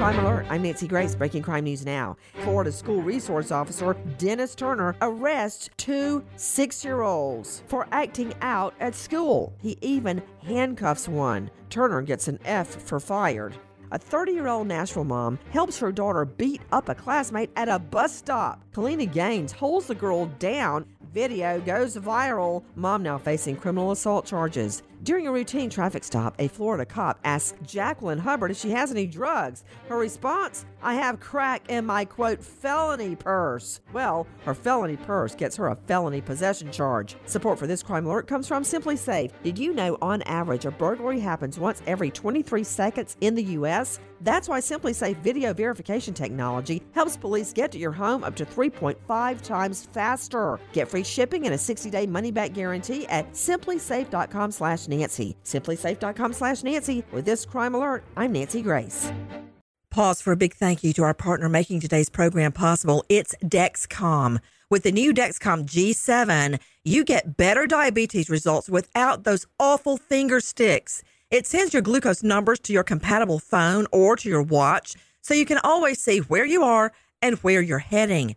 Crime Alert. I'm Nancy Grace. Breaking crime news now. Florida School Resource Officer Dennis Turner arrests two six year olds for acting out at school. He even handcuffs one. Turner gets an F for fired. A 30 year old Nashville mom helps her daughter beat up a classmate at a bus stop. Kalina Gaines holds the girl down. Video goes viral. Mom now facing criminal assault charges. During a routine traffic stop, a Florida cop asks Jacqueline Hubbard if she has any drugs. Her response, I have crack in my quote felony purse. Well, her felony purse gets her a felony possession charge. Support for this crime alert comes from SimpliSafe. Did you know on average a burglary happens once every 23 seconds in the U.S.? That's why SimpliSafe video verification technology helps police get to your home up to 3.5 times faster. Get free shipping and a 60-day money-back guarantee at simplisafe.com slash Nancy. Simplisafe.com slash Nancy. With this crime alert, I'm Nancy Grace. Pause for a big thank you to our partner making today's program possible. It's Dexcom. With the new Dexcom G7, you get better diabetes results without those awful finger sticks. It sends your glucose numbers to your compatible phone or to your watch so you can always see where you are and where you're heading.